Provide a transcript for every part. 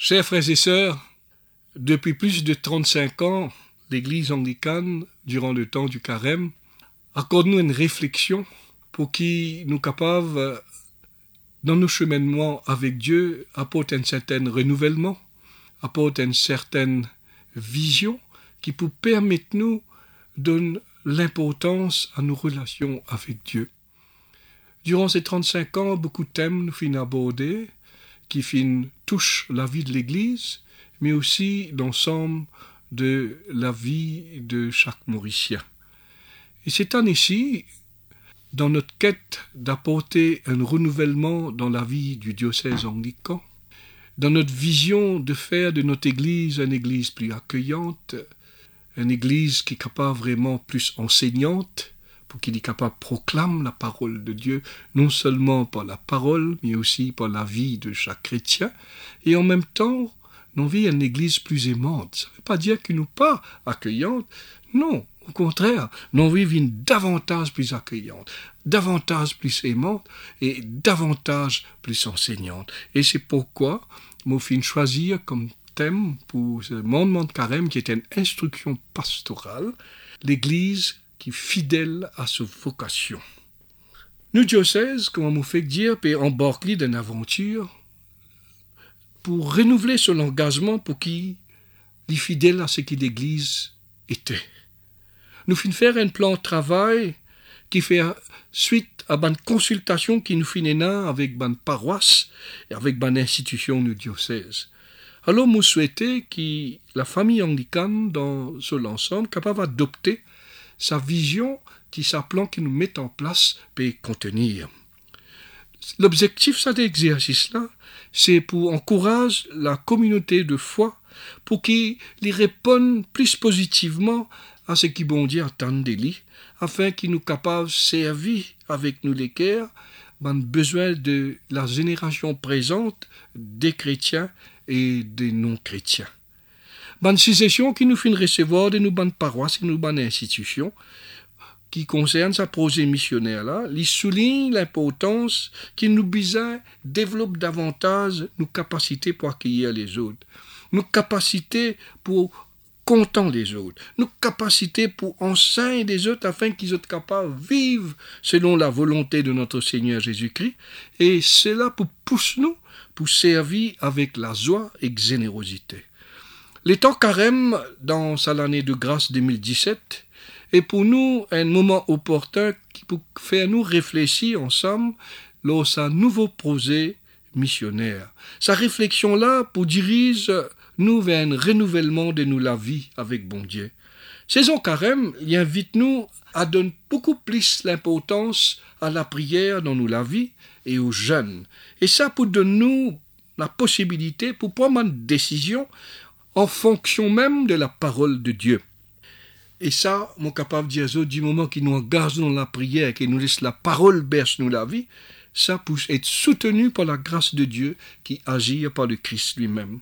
Chers frères et sœurs, depuis plus de 35 ans, l'Église anglicane, durant le temps du carême, accorde-nous une réflexion pour qui nous capables, dans nos cheminements avec Dieu, apporter un certain renouvellement, apporter une certaine vision qui peut permettre nous de l'importance à nos relations avec Dieu. Durant ces 35 ans, beaucoup de thèmes nous finissent abordés, qui fin touchent la vie de l'Église, mais aussi l'ensemble de la vie de chaque Mauricien. Et cette année-ci, dans notre quête d'apporter un renouvellement dans la vie du diocèse anglican, dans notre vision de faire de notre Église une Église plus accueillante, une Église qui est capable vraiment plus enseignante, pour qu'il est capable de proclamer la parole de Dieu, non seulement par la parole, mais aussi par la vie de chaque chrétien, et en même temps, nous vit une Église plus aimante. Ça ne veut pas dire qu'elle n'est pas accueillante, non, au contraire, nous vivons davantage plus accueillante, davantage plus aimante et davantage plus enseignante. Et c'est pourquoi mon fin choisir comme thème pour ce mandement de carême qui est une instruction pastorale, l'Église qui fidèle à sa vocation. Nous diocèse, comme on fait dire, peut embarquer d'une aventure pour renouveler son engagement pour qui est fidèle à ce que l'Église était. Nous finissons faire un plan de travail qui fait suite à une consultation qui nous finit avec une paroisse et avec une institution du diocèse. Alors, nous souhaitons que la famille anglicane, dans son ensemble, capable d'adopter sa vision qui sa plan qui nous met en place peut contenir. L'objectif cet exercice-là, c'est pour encourager la communauté de foi pour qu'ils répondent plus positivement à ce qui bon Dieu attend de afin qu'ils nous capables de servir avec nous les cœurs, ben besoin de la génération présente des chrétiens et des non-chrétiens. Ben succession qui nous fait recevoir de nos bonnes paroisses et nos bonnes institutions, qui concerne sa projet missionnaire là, il souligne l'importance qu'il nous besoin développe davantage nos capacités pour accueillir les autres, nos capacités pour content les autres, nos capacités pour enseigner les autres afin qu'ils soient capables de vivre selon la volonté de notre Seigneur Jésus-Christ, et cela pour pousser nous pour servir avec la joie et générosité. Les temps carême dans l'année de grâce 2017 est pour nous un moment opportun qui peut faire nous réfléchir ensemble lors sa nouveau projet missionnaire. Sa réflexion-là pour dirige nous vers un renouvellement de nous la vie avec bon Dieu. Saison carême, il invite nous à donner beaucoup plus l'importance à la prière dans nous la vie et aux jeunes. Et ça pour donner nous la possibilité pour prendre une décision en fonction même de la parole de Dieu. Et ça, mon capable dire, du moment qu'il nous engage dans la prière, qu'il nous laisse la parole berce nous la vie, ça peut être soutenu par la grâce de Dieu qui agit par le Christ lui-même.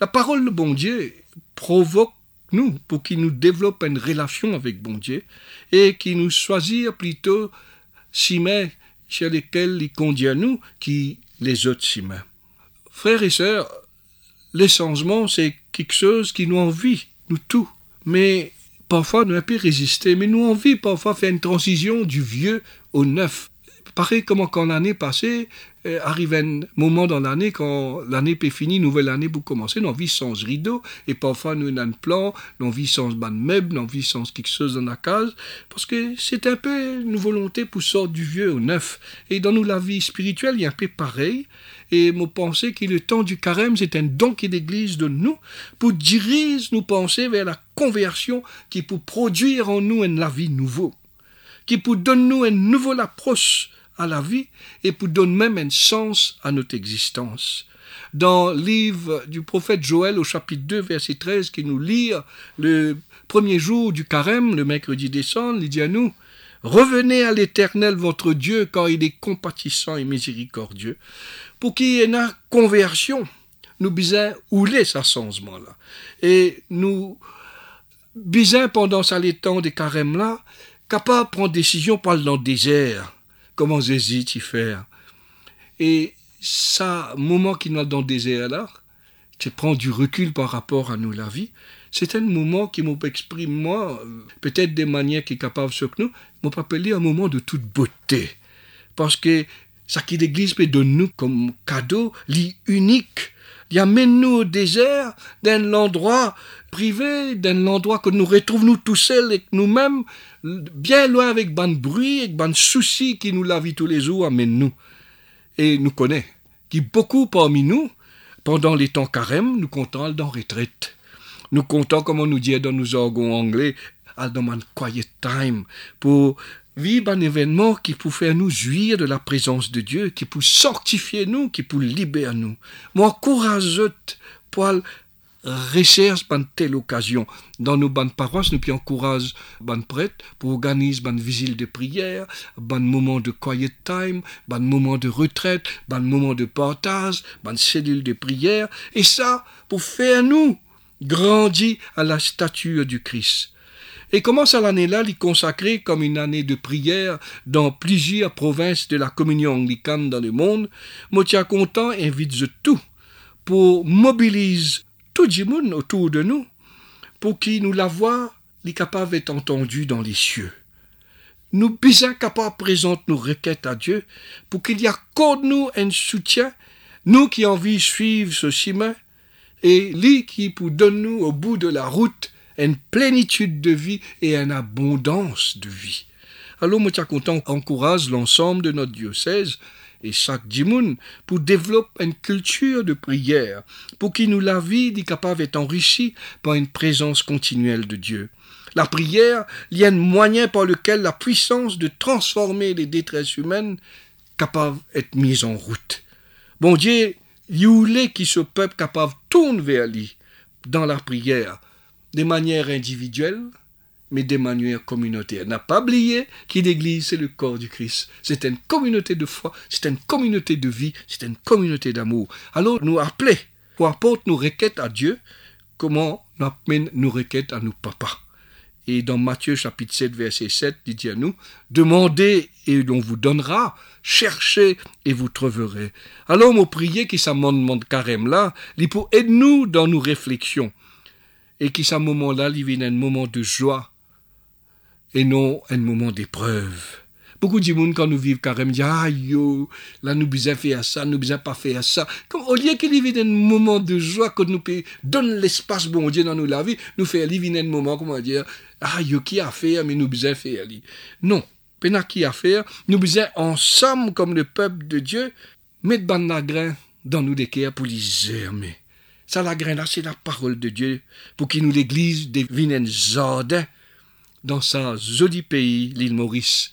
La parole de bon Dieu provoque nous pour qu'il nous développe une relation avec bon Dieu et qu'il nous choisit plutôt si mais chez lesquels il conduit à nous qui les autres si Frères et sœurs, les changements, c'est quelque chose qui nous envie, nous tous. Mais parfois nous un peu résister, mais nous envie parfois faire une transition du vieux au neuf. Pareil comme quand l'année passée, euh, arrive un moment dans l'année quand l'année est finie, nouvelle année pour commencer, nous vit sans rideau, et parfois nous avons un plan, nous vit sans ban meuble, nous vit sans quelque chose dans la case, parce que c'est un peu une volonté pour sortir du vieux au neuf. Et dans nous la vie spirituelle, il y a un peu pareil, et me penser que le temps du carême, c'est un don qui l'Église de nous, pour diriger nous penser vers la conversion qui peut produire en nous une la vie nouveau, qui peut donner nous une nouvelle approche à la vie et pour donner même un sens à notre existence. Dans le livre du prophète Joël au chapitre 2 verset 13 qui nous lit le premier jour du carême, le mercredi décembre, il dit à nous, Revenez à l'Éternel votre Dieu quand il est compatissant et miséricordieux, pour qu'il y ait une conversion. Nous bisons ouler ce changement-là. Et nous bisons pendant ça les temps des carèmes-là, capable de prendre décision par le désert comment j'hésite y faire. Et ça, moment qu'il nous dans le désert là, c'est prendre du recul par rapport à nous la vie. C'est un moment qui m'exprime, moi, peut-être des manières qui capable ce que nous, m'ont appelé un moment de toute beauté. Parce que ça qui l'Église peut donner nous comme cadeau, lit unique. Il amène nous au désert d'un endroit privé, d'un endroit que nous retrouvons nous tout seuls et nous-mêmes, bien loin avec ban bruit, avec ban soucis qui nous la vie tous les jours amène nous. Et nous connaît, qui beaucoup parmi nous, pendant les temps carême, nous comptons dans retraite. Nous comptons, comme on nous dit dans nos jargons anglais, dans un quiet time, pour vivre un événement qui peut faire nous jouir de la présence de Dieu, qui peut sanctifier nous, qui peut libérer nous. Moi, courageux pour recherche ban telle occasion. Dans nos bandes paroisses, nous puis encourage ban prêtres pour organiser ban visite de prière, ban moment de quiet time, ban moment de retraite, ban moment de partage, ban cellule de prière, et ça pour faire nous grandir à la stature du Christ. Et commence à l'année-là, il consacrer comme une année de prière dans plusieurs provinces de la communion anglicane dans le monde? Motia content invite tout pour mobiliser tout le monde autour de nous pour qu'il nous la voix, les capables d'être entendu dans les cieux. Nous besoin capables présente nos requêtes à Dieu pour qu'il y accorde nous un soutien, nous qui envie suivre ce chemin, et lui qui pour donner nous au bout de la route une plénitude de vie et une abondance de vie. Alors, moi, content encourage l'ensemble de notre diocèse et chaque dimoun pour développer une culture de prière, pour qu'il nous la vie est capable d'être enrichie par une présence continuelle de Dieu. La prière, il y a un moyen par lequel la puissance de transformer les détresses humaines capable d'être mise en route. Bon Dieu, il voulait que ce peuple capable tourne vers lui dans la prière, de manière individuelle, mais de manière communautaire. N'a pas oublié qu'il l'Église, c'est le corps du Christ. C'est une communauté de foi, c'est une communauté de vie, c'est une communauté d'amour. Alors, nous appelons, pour apporter nos requêtes à Dieu, comment nous appelons nos requêtes à nos papas. Et dans Matthieu chapitre 7, verset 7, il à nous, demandez et l'on vous donnera, cherchez et vous trouverez. Alors, nous prions que ça monde carême là, il pour aider nous dans nos réflexions et qui ce moment-là, il vient un moment de joie et non un moment d'épreuve. Beaucoup de monde, quand nous vivons carrément, disent, ah, yo, là, nous besoin faire ça, nous besoin pas faire ça. Comme, au lieu qu'il y ait un moment de joie, que nous donne l'espace, bon Dieu, dans nous la vie, nous faire vivre un moment, comment dire, ah, yo, qui a fait, mais nous besoin faire, Non. Pena qui a fait, nous besoin ensemble, comme le peuple de Dieu, mettre ban la grain dans nous des pour les germer. Ça, la grain là, c'est la parole de Dieu, pour qu'il nous l'église devine un jardin dans sa joli pays, l'île Maurice,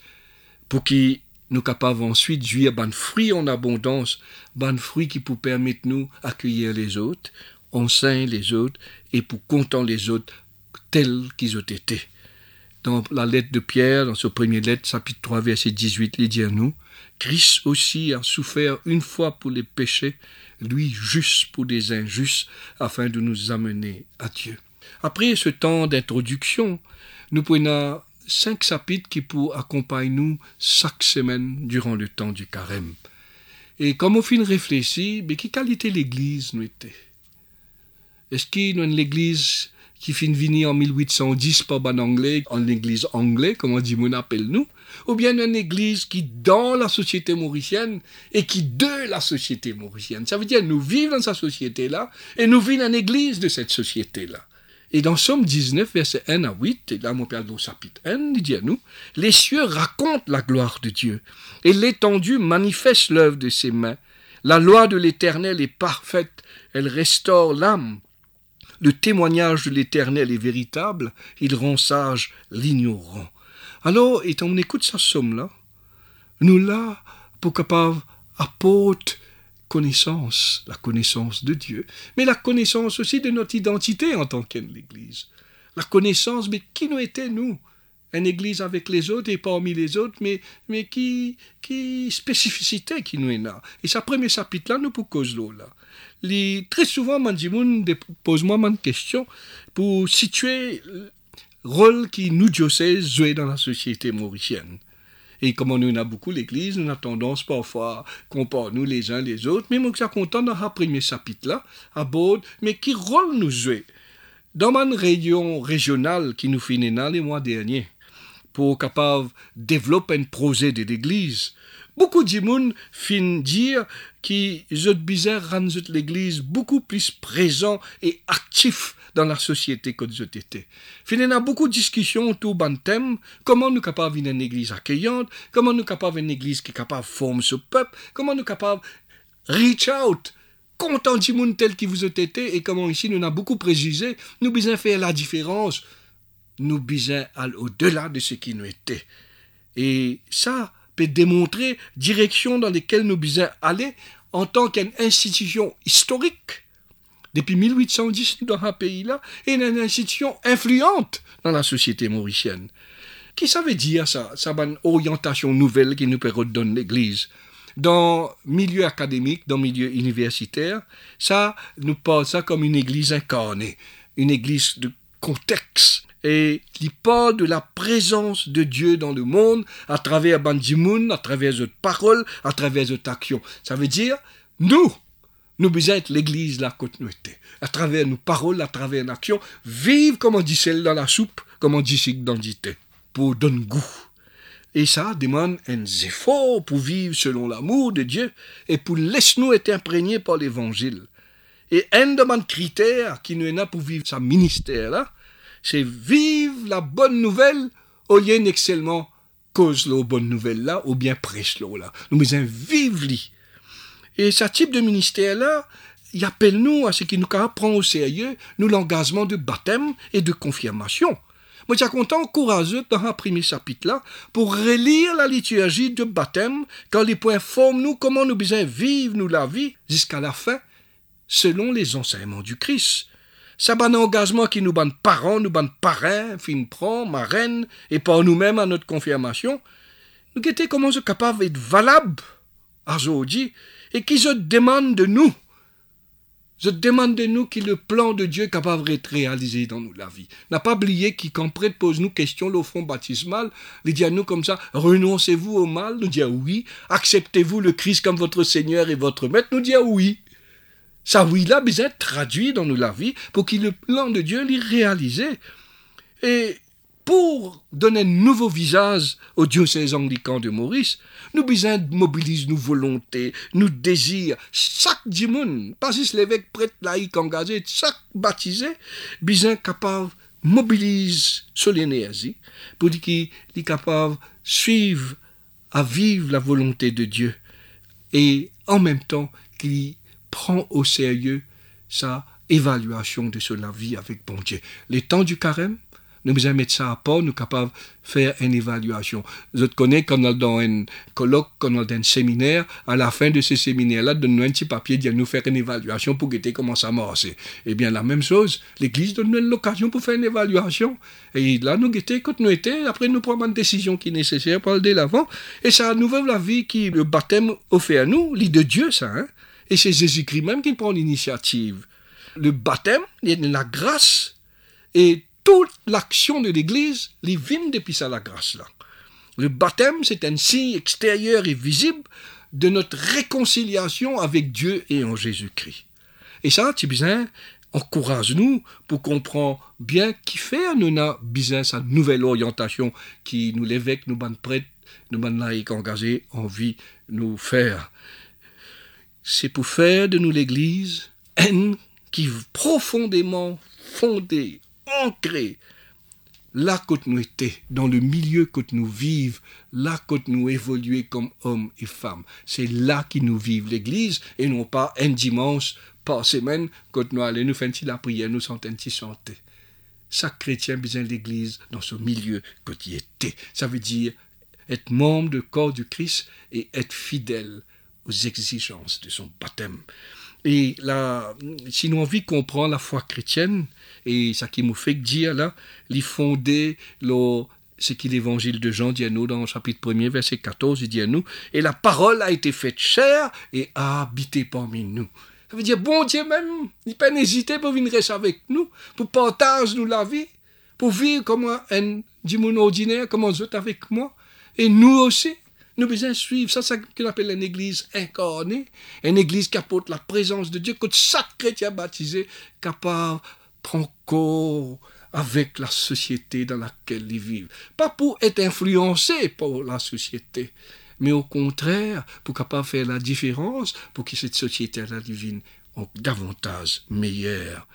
pour qu'il nous capables ensuite jouir ban fruits en abondance, ban fruits qui pour permettre nous accueillir les autres, enseigner les autres et pour compter les autres tels qu'ils ont été. Dans la lettre de Pierre, dans ce premier lettre, chapitre 3, verset 18, il dit à nous, Christ aussi a souffert une fois pour les péchés, lui juste pour des injustes, afin de nous amener à Dieu. Après ce temps d'introduction, nous prenons cinq chapitres qui pour accompagner nous chaque semaine durant le temps du carême. Et comme au fin réfléchir, mais quelle qualité l'église nous était? Est-ce qu'il y a une église qui finit venir en 1810 par ban anglais, en église anglais, comme on dit, mon appelle nous, ou bien une église qui dans la société mauricienne et qui de la société mauricienne? Ça veut dire nous vivons dans cette société-là et nous vivons en église de cette société-là. Et dans Somme 19, verset 1 à 8, et là mon père au chapitre 1, il dit à nous, les cieux racontent la gloire de Dieu, et l'étendue manifeste l'œuvre de ses mains. La loi de l'Éternel est parfaite, elle restaure l'âme. Le témoignage de l'Éternel est véritable, il rend sage l'ignorant. Alors, et on écoute sa somme-là, nous là, pour capable connaissance, la connaissance de Dieu, mais la connaissance aussi de notre identité en tant qu'Église. La connaissance, mais qui nous était nous? Une Église avec les autres et parmi les autres, mais, mais qui, qui spécificité qui nous est là. Et sa premier chapitre là, nous pour cause là très souvent, Mandimoun pose-moi une question pour situer le rôle qui nous diocèse jouer dans la société mauricienne. Et comme on en a beaucoup l'église, on a tendance parfois à comparer nous les uns les autres, mais moi, je suis content dans le premier chapitre-là, à Baude, mais qui rôle nous jouer. Dans ma région régionale qui nous finit les mois derniers, pour capable développer un projet de l'église, beaucoup de gens fin dire qui je bizarre rendre l'église beaucoup plus présent et actif dans la société que nous été. Finalement, a beaucoup de discussions autour d'un thème, comment nous capables une église accueillante, comment nous capables une église qui est capable de former ce peuple, comment nous capables reach out, content du monde tel qui vous êtes été, et comment ici nous avons beaucoup précisé, nous besoin faire la différence, nous besoin aller au-delà de ce qui nous était. Et ça peut démontrer direction dans laquelle nous besoin aller en tant qu'institution historique depuis 1810 dans un pays-là, et une institution influente dans la société mauricienne. Qui ça veut dire ça, ça une orientation nouvelle qui nous peut redonner l'Église dans milieu académique, dans milieu universitaire, ça nous parle ça comme une église incarnée, une église de contexte, et qui parle de la présence de Dieu dans le monde à travers Bandimoun, à travers notre parole, à travers notre action. Ça veut dire, nous, nous besoin être l'église la nous À travers nos paroles, à travers l'action, vivre comme on dit celle dans la soupe, comme on dit dans le pour donner goût. Et ça demande un effort pour vivre selon l'amour de Dieu et pour laisser nous être imprégnés par l'évangile. Et un de critères qui nous est là pour vivre sa ministère là, c'est vivre la bonne nouvelle au lieu d'excellement cause la bonne nouvelle là ou bien prêche là. Nous besoin vivre et ce type de ministère-là, il appelle nous à ce qui nous prend au sérieux, nous l'engagement de baptême et de confirmation. Moi, suis content, courageux, dans un premier chapitre-là, pour relire la liturgie de baptême, quand les points forment nous comment nous besoin vivre nous la vie jusqu'à la fin, selon les enseignements du Christ. Ça un engagement qui nous ban parents, nous ban parrains, fin prend, marraines, et par nous-mêmes à notre confirmation. Nous guetter comment c'est capable d'être valable aujourd'hui et qui se demande de nous. Je demande de nous que le plan de Dieu est capable d'être réalisé dans nous, la vie. N'a pas oublié qui, quand prêtre pose nous question au fond baptismal, il dit à nous comme ça, renoncez-vous au mal? Nous dit oui. Acceptez-vous le Christ comme votre Seigneur et votre Maître? Nous dit oui. Ça oui-là, besoin être traduit dans nous, la vie, pour que le plan de Dieu l'ait réalisé. Et pour donner un nouveau visage au diocèse anglican de Maurice, nous besoin mobiliser nos volontés, nos désirs. Chaque dimon, pas juste l'évêque prêtre laïque engagé, chaque baptisé, besoin capable mobilise son énergie pour qu'il est capable de suivre, à vivre la volonté de Dieu et en même temps qu'il prend au sérieux sa évaluation de son vie avec bon Dieu. Les temps du carême, nous mettre ça à part, nous capables de faire une évaluation. Je te connais quand on est dans un colloque, quand on est dans un séminaire, à la fin de ce séminaire-là, donne-nous un petit papier, dire nous faire une évaluation pour guetter comment ça marche. Eh bien, la même chose, l'Église donne-nous l'occasion pour faire une évaluation. Et là, nous guetter quand nous étions, après nous prenons une décision qui est nécessaire pour aller de l'avant. Et ça nouvelle la vie qui, le baptême offert à nous, lit de Dieu, ça, hein. Et c'est Jésus-Christ même qui prend l'initiative. Le baptême, il y a la grâce. Et toute l'action de l'Église les vient depuis ça la grâce là. Le baptême, c'est un signe extérieur et visible de notre réconciliation avec Dieu et en Jésus-Christ. Et ça, tu besoin, encourage-nous pour comprendre bien qui fait nous a besoin sa nouvelle orientation qui nous l'évêque, nous ban prêtres, nous ban laïcs engagés, envie nous faire. C'est pour faire de nous l'Église une qui profondément fondée ancré là que nous étions, dans le milieu que nous vivons, là que nous évoluons comme hommes et femmes. C'est là que nous vivons l'Église et non pas un dimanche par semaine quand nous allons nous faire la prière, nous sentons chanter. Chaque chrétien besoin l'Église dans ce milieu que tu étais. Ça veut dire être membre du corps du Christ et être fidèle aux exigences de son baptême. Et là, si nous envie de comprendre la foi chrétienne, et ça qui nous fait dire là, les fonder le, ce qui l'évangile de Jean dit à nous dans le chapitre 1 verset 14, il dit à nous, et la parole a été faite chair et a habité parmi nous. Ça veut dire, bon Dieu même, il peut hésiter pour venir rester avec nous, pour partager nous la vie, pour vivre comme un, du monde ordinaire, comme un autres avec moi. Et nous aussi, nous devons suivre. Ça, ce qu'on appelle une église incarnée. Une église qui apporte la présence de Dieu, que chaque chrétien baptisé capable prendre corps avec la société dans laquelle ils vivent. Pas pour être influencé par la société, mais au contraire, pour capable faire la différence, pour que cette société-là devienne davantage meilleure.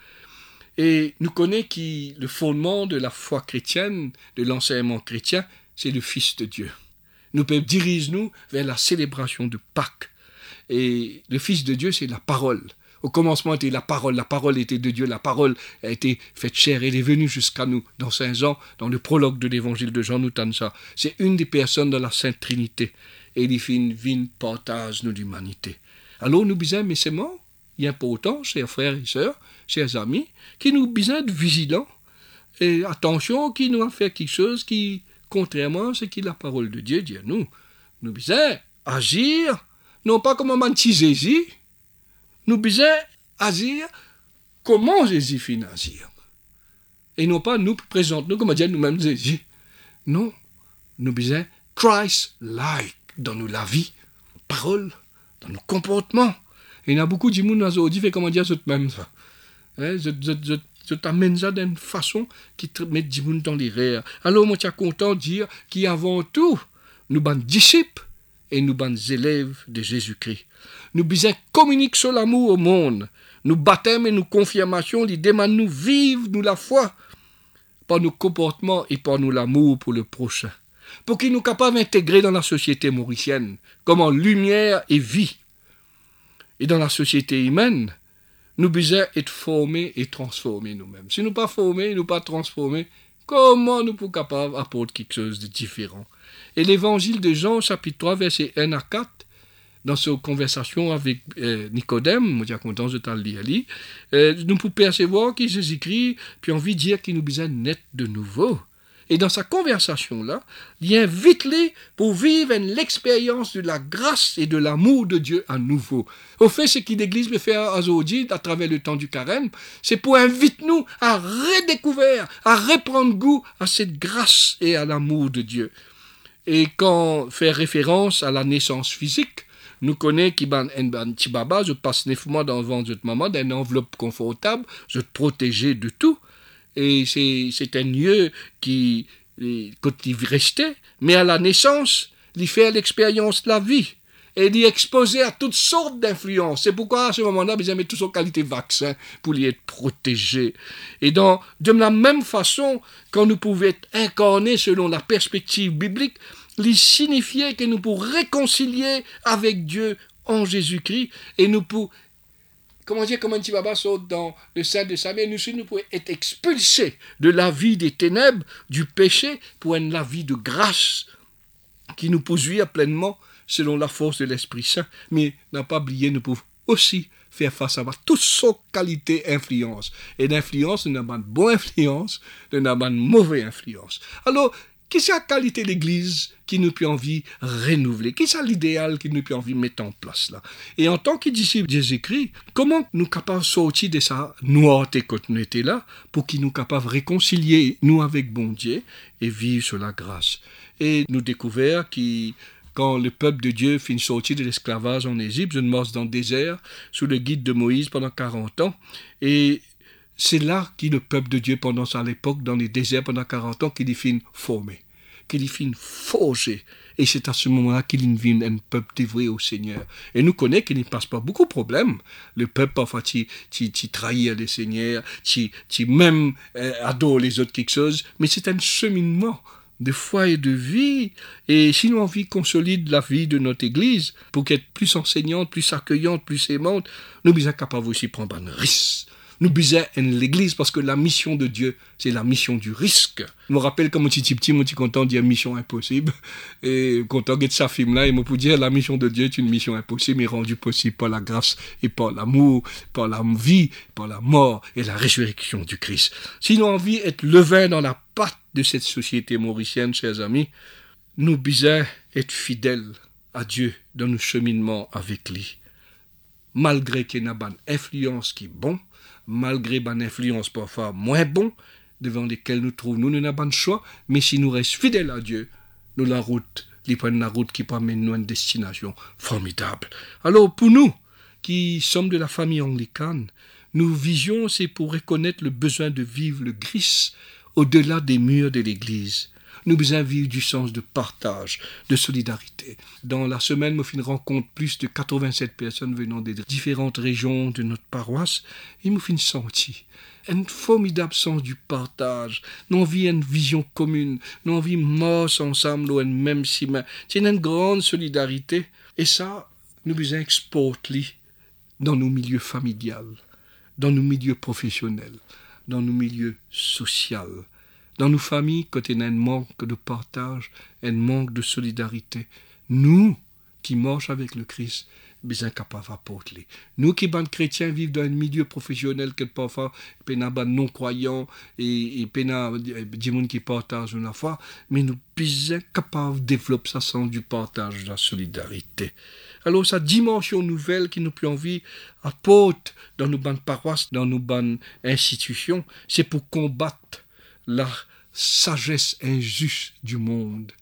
Et nous connaissons que le fondement de la foi chrétienne, de l'enseignement chrétien, c'est le Fils de Dieu. Nous diriger nous vers la célébration de Pâques. Et le Fils de Dieu, c'est la parole. Au commencement était la parole, la parole était de Dieu, la parole a été faite chair, elle est venue jusqu'à nous. Dans Saint Jean, dans le prologue de l'évangile de Jean, nous. C'est une des personnes de la Sainte Trinité. Et il fait une vie partage nous l'humanité. Alors nous disons, mais c'est moi, il est important, chers frères et sœurs, chers amis, qui nous besoin de vigilants. Et attention, qui nous a fait quelque chose qui, contrairement à ce que la parole de Dieu dit à nous, nous besoin agir, non pas comme un Jésus, nous besoin agir comment Jésus finit agir. Et non pas nous présenter nous comme dire nous-mêmes Jésus. Non, nous besoin Christ-like dans nos la vie, parole, dans nos comportements. Il y a beaucoup de gens qui ont dit, comment dire, c'est même je, je, je t'amène ça d'une façon qui met des gens dans les rêves. Alors, moi, je suis content de dire qu'avant tout, nous sommes disciples et nous sommes élèves de Jésus-Christ. Nous besoin communiquer sur l'amour au monde. Nous baptêmes et nous confirmations, les demandent nous vivre, nous la foi, par nos comportements et par nous l'amour pour le prochain. Pour qu'ils nous capables d'intégrer dans la société mauricienne, comme en lumière et vie. Et dans la société humaine, nous besoin être formés et transformés nous-mêmes. Si nous pas formés, nous pas transformés, comment nous pouvons capables d'apporter quelque chose de différent? Et l'évangile de Jean, chapitre 3, verset 1 à 4, dans sa conversation avec euh, Nicodème, de t'en lire, euh, nous pouvons percevoir qu'il Jésus-Christ, puis envie de dire qu'il nous besoin naître de nouveau. Et dans sa conversation-là, il invite les pour vivre l'expérience de la grâce et de l'amour de Dieu à nouveau. Au fait, ce que l'Église veut faire à Zodi, à travers le temps du carême, c'est pour inviter nous à redécouvrir, à reprendre goût à cette grâce et à l'amour de Dieu. Et quand faire référence à la naissance physique, nous connaissons qui ban petit baba, je passe neuf mois dans le ventre de maman, dans une enveloppe confortable, je te protéger de tout. Et c'est un lieu qui, quand il restait, mais à la naissance, il fait l'expérience de la vie. Et est exposé à toutes sortes d'influences. C'est pourquoi, à ce moment-là, ils avaient toutes sortes de qualités vaccin pour y être protégé. Et dans, de la même façon, quand nous pouvons être incarnés selon la perspective biblique, il signifiait que nous pouvons réconcilier avec Dieu en Jésus-Christ et nous pouvons comment dire, comment Tibaba saute dans le sein de sa mère, nous, nous pouvons être expulsés de la vie des ténèbres, du péché, pour une la vie de grâce qui nous poursuit pleinement selon la force de l'Esprit Saint. Mais n'a pas oublié, nous pouvons aussi faire face à toutes sortes de qualités influence. Et d'influence, nous avons une bonne influence, nous avons une mauvaise influence. Alors, La qualité de l'Église qui nous peut envie renouveler? Qu'est-ce que l'idéal qui nous peut envie mettre en Et en tant que disciples de Jésus-Christ, comment nous capables de sortir de sa nous étions là pour qu'il nous capables de réconcilier nous avec bon Dieu et vivre sur la grâce? Et nous découvrir que quand le peuple de Dieu finit sortir de l'esclavage en Égypte, je marche dans le désert sous le guide de Moïse pendant 40 ans et c'est là que le peuple de Dieu, pendant sa l'époque, dans les déserts pendant 40 ans, qu'il finit formé, qu'il finit forgé. Et c'est à ce moment-là qu'il devient un peuple dévoué au Seigneur. Et nous connaissons qu'il ne passe pas beaucoup de problèmes. Le peuple, parfois, qui, trahit le Seigneur, qui, même euh, adore les autres quelque chose. Mais c'est un cheminement de foi et de vie. Et si nous envie consolide la vie de notre Église, pour qu'elle soit plus enseignante, plus accueillante, plus aimante, nous sommes capables aussi de prendre un risque nous bisons l'église parce que la mission de Dieu, c'est la mission du risque. Je me rappelle quand petit petit, moi, suis content dire mission impossible. Et content de sa film là, et moi, pour dire la mission de Dieu est une mission impossible, mais rendue possible par la grâce et par l'amour, par la vie, par la mort et la résurrection du Christ. Si nous envie être levain dans la patte de cette société mauricienne, chers amis, nous bisons être fidèles à Dieu dans nos cheminements avec lui. Malgré qu'il y ait une influence qui est bonne, malgré une influence parfois moins bon, devant lesquelles nous trouvons, nous n'avons pas de choix, mais si nous restons fidèles à Dieu, nous la route la route qui amène nous à une destination formidable. Alors, pour nous, qui sommes de la famille anglicane, nous visions, c'est pour reconnaître le besoin de vivre le gris au-delà des murs de l'Église. Nous vivre du sens de partage, de solidarité. Dans la semaine, me fin rencontre plus de 87 personnes venant des différentes régions de notre paroisse, et me fin senti un formidable sens du partage, nous vit une vision commune, nous vit mort ensemble ou une même ciment. C'est une grande solidarité, et ça, nous besoin exporter dans nos milieux familiales, dans nos milieux professionnels, dans nos milieux sociaux, dans nos familles, quand il y a un manque de partage, un manque de solidarité. Nous, qui marchons avec le Christ, bien capables d'apporter. Nous qui, ban chrétiens, vivent dans un milieu professionnel que parfois, ban non-croyants et, et pena des gens qui partagent la foi, mais nous bien capables de développer ça sens du partage, de la solidarité. Alors, sa dimension nouvelle qui nous peut envie apporte dans nos bandes paroisses, dans nos bonnes institutions, c'est pour combattre la sagesse injuste du monde.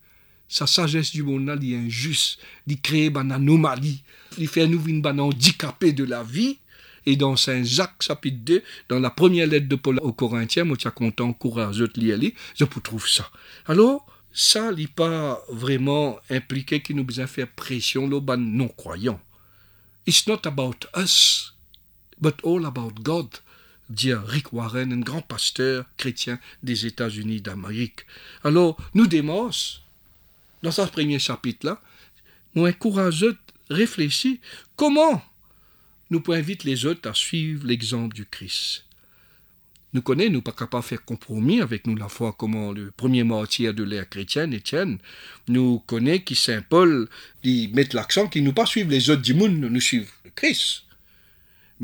Sa sagesse du monde, elle est injuste, il crée une anomalie, il fait nous une handicapé de la vie, et dans Saint Jacques, chapitre 2, dans la première lettre de Paul aux Corinthiens, moi, as content, courageux, je trouve ça. Alors, ça n'est pas vraiment impliqué qu'il nous besoin faire pression le ban non croyant. It's not about us, but all about God, dit Rick Warren, un grand pasteur chrétien des États-Unis d'Amérique. Alors, nous Démos, dans ce premier chapitre-là, nous encourageons réfléchir comment nous pouvons inviter les autres à suivre l'exemple du Christ nous connaît, nous pas capable de faire compromis avec nous la foi, comment le premier martyr de l'ère chrétienne, Étienne, nous connaît qui Saint Paul, qui met l'accent, qui nous pas suivre les autres du monde, nous suivre le Christ.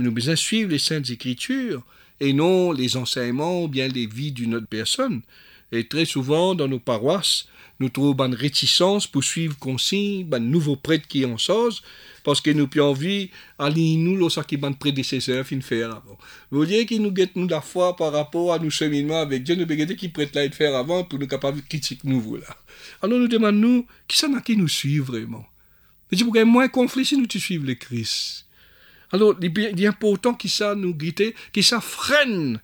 Nous besoin suivre les saintes écritures, et non les enseignements ou bien les vies d'une autre personne. Et très souvent, dans nos paroisses, nous trouvons une réticence pour suivre consigne, un nouveau prêtre qui en sort, parce que nous plus envie, aller nous, le qui ban prédécesseur, fin faire avant. Vous voyez qu'il nous guette nous la foi par rapport à nos cheminements avec Dieu, nous begete qui prête là et faire avant pour nous capables de critiquer nous, là. Alors nous demandons, qui ça qui nous suit vraiment? Nous disons, moins conflit si nous tu suivons le Christ. Alors, il est important que ça nous guette, que ça freine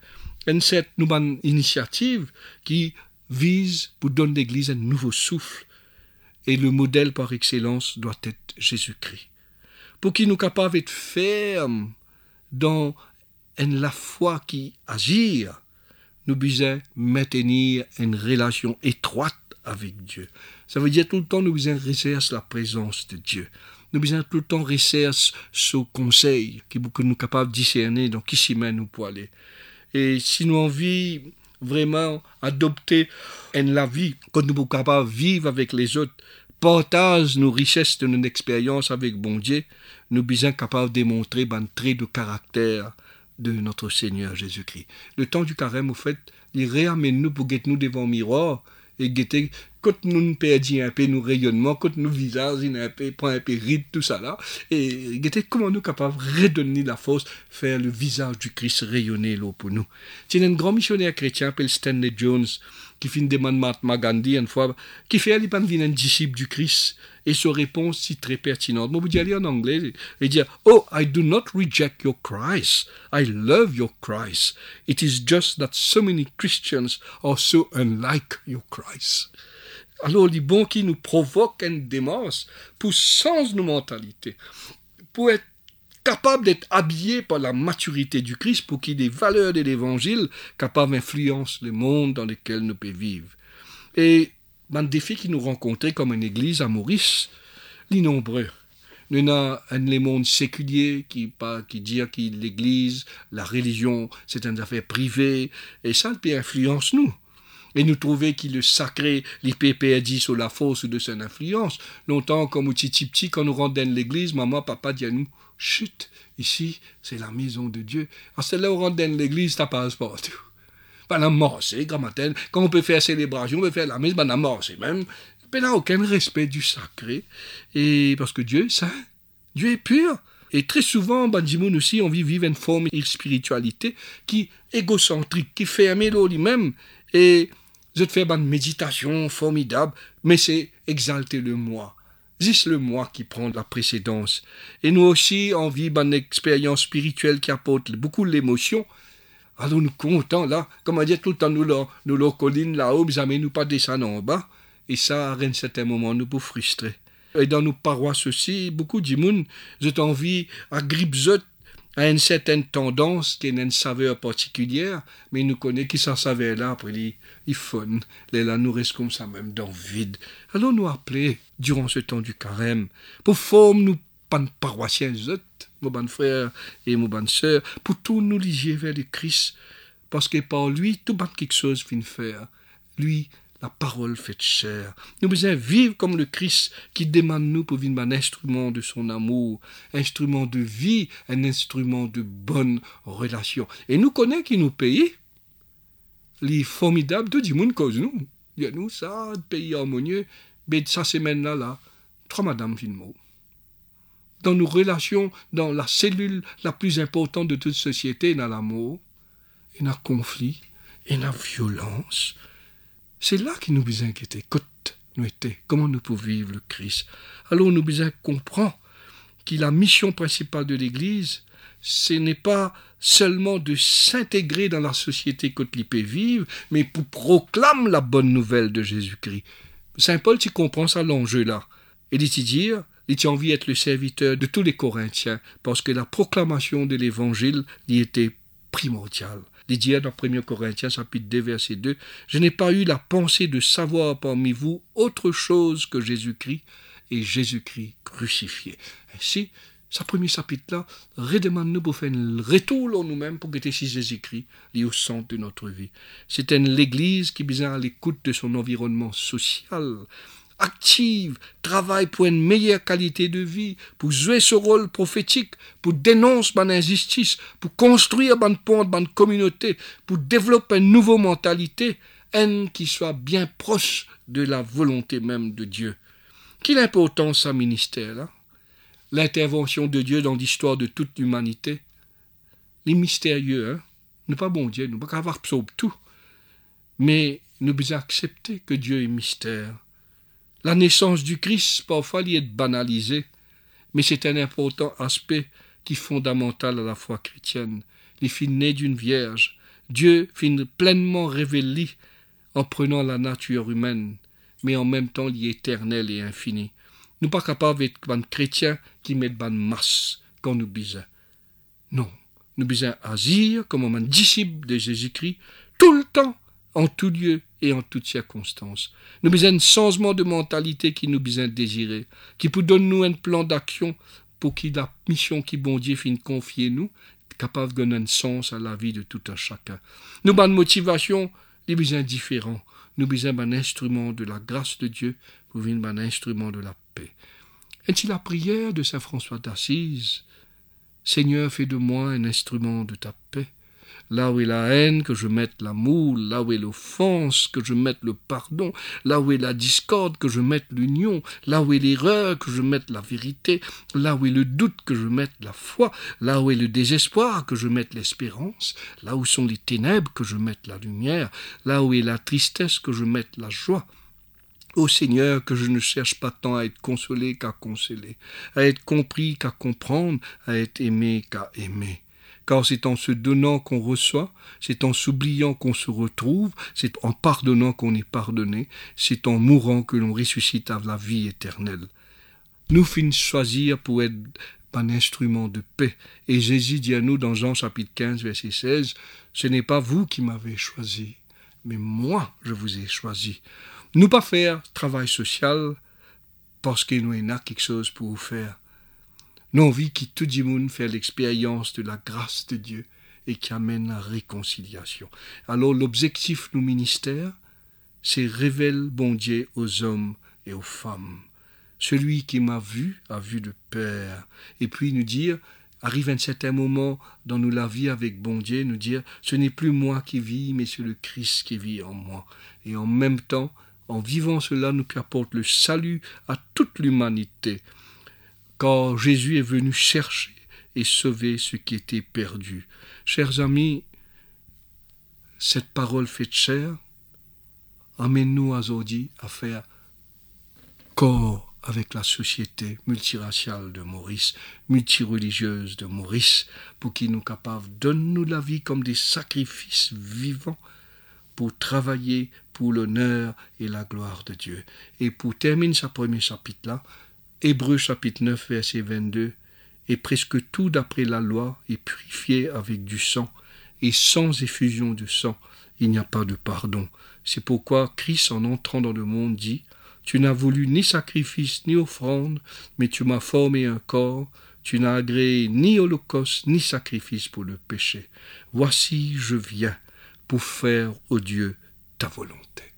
cette nouvelle initiative qui vise pour donner l'Église un nouveau souffle. Et le modèle par excellence doit être Jésus-Christ. Pour qu'il nous capable d'être ferme dans la foi qui agit, nous besoin maintenir une relation étroite avec Dieu. Ça veut dire tout le temps nous besoin rechercher la présence de Dieu. Nous besoin tout le temps rechercher ce conseil qui que nous capables de discerner dans qui s'y nous pour aller. Et si nous envie vraiment adopter la vie, que nous sommes capables de vivre avec les autres, partage nos richesses de notre expérience avec bon Dieu, nous sommes capables de démontrer un trait de caractère de notre Seigneur Jésus-Christ. Le temps du carême, au fait, il réamène nous pour nous devant le miroir et guetter quand nous perdons un peu nos rayonnements, quand nos visages un peu, un peu ride, tout ça là, et guetter comment nous capables de redonner la force, faire le visage du Christ rayonner là pour nous? C'est un grand missionnaire chrétien appelé Stanley Jones, qui finit demande Mahatma Gandhi une fois, qui fait pas un disciple du Christ, et sa réponse si très pertinente. Moi, vous dire en anglais, et dire, Oh, I do not reject your Christ. I love your Christ. It is just that so many Christians are so unlike your Christ. Alors, les bons qui nous provoquent une démence pour sens nos mentalités, pour être capable d'être habillé par la maturité du Christ pour qu'il ait des valeurs de l'évangile capables d'influencer le monde dans lequel nous pouvons vivre. Et un défi qui nous rencontrait comme une église à Maurice, les nombreux. Nous avons un monde séculier qui, pas, qui dit que l'église, la religion, c'est une affaire privée, et ça influence nous et nous trouver qu'il le sacré, l'IPP dit sur la force de son influence. Longtemps, comme au petit quand nous rentrons dans l'église, maman, papa dit à nous, chut, ici, c'est la maison de Dieu. Ah, c'est là où on rentre dans l'église, ça passe partout. Ben, la c'est grand matin. Quand on peut faire célébration, on peut faire la messe, ben, la mort, c'est même. Ben, n'a aucun respect du sacré. Et parce que Dieu est saint. Dieu est pur. Et très souvent, Banjimoun aussi, on vit vivre une forme de spiritualité qui est égocentrique, qui fait aimer lui-même. Et Je te fais une méditation formidable, mais c'est exalter le moi. C'est le moi qui prend la précédence. Et nous aussi, on vit une expérience spirituelle qui apporte beaucoup l'émotion. Alors nous comptons là, comme on dit tout le temps, nous là, nous colline là-haut, mais nous pas descendre en bas. Et ça, à un certain moment, nous peut frustrer. Et dans nos paroisses aussi, beaucoup de gens ont envie à gripzot à une certaine tendance qui a une saveur particulière, mais nous connaît qui s'en savait là, après il, il fun, les reste comme ça même dans le vide. Alors nous appeler, durant ce temps du carême, pour former nous, pan paroissiens, mon bon frère et mon bonne sœur, pour tout nous lier vers le Christ, parce que par lui, tout ban quelque chose fin faire. Lui, la parole faite chair. Nous besoin vivre comme le Christ qui demande nous pour vivre un instrument de son amour, instrument de vie, un instrument de bonne relation. Et nous connaissons qui nous paye. Les formidables, le monde cause nous. Il y a nous, ça, pays harmonieux, mais ça semaine là, là, trois madame Finmo. Dans nos relations, dans la cellule la plus importante de toute société, dans l'amour, il y a conflit, il y a violence, c'est là qu'il nous besoin inquiéter. Côte nous était, comment nous pouvons vivre le Christ. Alors nous besoin comprendre que la mission principale de l'Église, ce n'est pas seulement de s'intégrer dans la société côte vivre, mais pour proclamer la bonne nouvelle de Jésus-Christ. Saint Paul, tu comprends ça l'enjeu là. Et dit dire, il a envie d'être le serviteur de tous les Corinthiens, parce que la proclamation de l'Évangile y était primordiale. Il dit dans 1 Corinthiens chapitre 2 verset 2, Je n'ai pas eu la pensée de savoir parmi vous autre chose que Jésus-Christ et Jésus-Christ crucifié. Ainsi, ce premier chapitre-là redemande-nous pour faire un retour en nous-mêmes pour que si Jésus-Christ lié au centre de notre vie. C'est l'Église qui besoin à l'écoute de son environnement social, active, travaille pour une meilleure qualité de vie, pour jouer ce rôle prophétique, pour dénoncer mon injustice, pour construire une pont, une communauté, pour développer une nouvelle mentalité, une qui soit bien proche de la volonté même de Dieu. Quelle importance à ministère, là? L'intervention de Dieu dans l'histoire de toute l'humanité. Les mystérieux, hein? Nous pas bon Dieu, nous pas avoir tout. Mais nous devons accepter que Dieu est mystère la naissance du Christ, parfois, y est banalisée, mais c'est un important aspect qui est fondamental à la foi chrétienne. Il fit né d'une vierge. Dieu fit pleinement révélé en prenant la nature humaine, mais en même temps il est éternel et infini. Nous pas capables d'être un chrétien qui met ban masse quand nous bisons. Non, nous bisons agir comme un disciple de Jésus-Christ tout le temps, en tout lieu et en toutes circonstances. Nous besoin un changement de mentalité qui nous besoin désirer, qui peut donner nous un plan d'action pour que la mission qui bon Dieu finit confier nous, capable de donner un sens à la vie de tout un chacun. Nous avons motivation, nous besoin différents. Nous besoin un instrument de la grâce de Dieu pour venir un instrument de la paix. Est-il la prière de Saint François d'Assise Seigneur, fais de moi un instrument de ta paix. Là où est la haine, que je mette l'amour, là où est l'offense, que je mette le pardon, là où est la discorde, que je mette l'union, là où est l'erreur, que je mette la vérité, là où est le doute, que je mette la foi, là où est le désespoir, que je mette l'espérance, là où sont les ténèbres, que je mette la lumière, là où est la tristesse, que je mette la joie. Ô Seigneur, que je ne cherche pas tant à être consolé qu'à consoler, à être compris qu'à comprendre, à être aimé qu'à aimer car c'est en se donnant qu'on reçoit, c'est en s'oubliant qu'on se retrouve, c'est en pardonnant qu'on est pardonné, c'est en mourant que l'on ressuscite à la vie éternelle. Nous finissons choisir pour être un instrument de paix. Et Jésus dit à nous dans Jean chapitre 15 verset 16, Ce n'est pas vous qui m'avez choisi, mais moi je vous ai choisi. Nous pas faire travail social parce qu'il nous a quelque chose pour vous faire nous vie qui tout le monde fait l'expérience de la grâce de Dieu et qui amène la réconciliation. Alors l'objectif du ministère, c'est révéler bon Dieu aux hommes et aux femmes. Celui qui m'a vu a vu le Père. Et puis nous dire, arrive un certain moment dans nous la vie avec bon Dieu, nous dire, ce n'est plus moi qui vis, mais c'est le Christ qui vit en moi. Et en même temps, en vivant cela, nous apporte le salut à toute l'humanité car Jésus est venu chercher et sauver ce qui était perdu. Chers amis, cette parole faite chair amène-nous aujourd'hui à faire corps avec la société multiraciale de Maurice, multireligieuse de Maurice, pour qu'il nous capable, donne-nous la vie comme des sacrifices vivants pour travailler pour l'honneur et la gloire de Dieu. Et pour terminer ce premier chapitre-là, Hébreu chapitre 9, verset 22, et presque tout d'après la loi est purifié avec du sang, et sans effusion de sang, il n'y a pas de pardon. C'est pourquoi Christ, en entrant dans le monde, dit Tu n'as voulu ni sacrifice ni offrande, mais tu m'as formé un corps. Tu n'as agréé ni holocauste ni sacrifice pour le péché. Voici, je viens pour faire, au Dieu, ta volonté.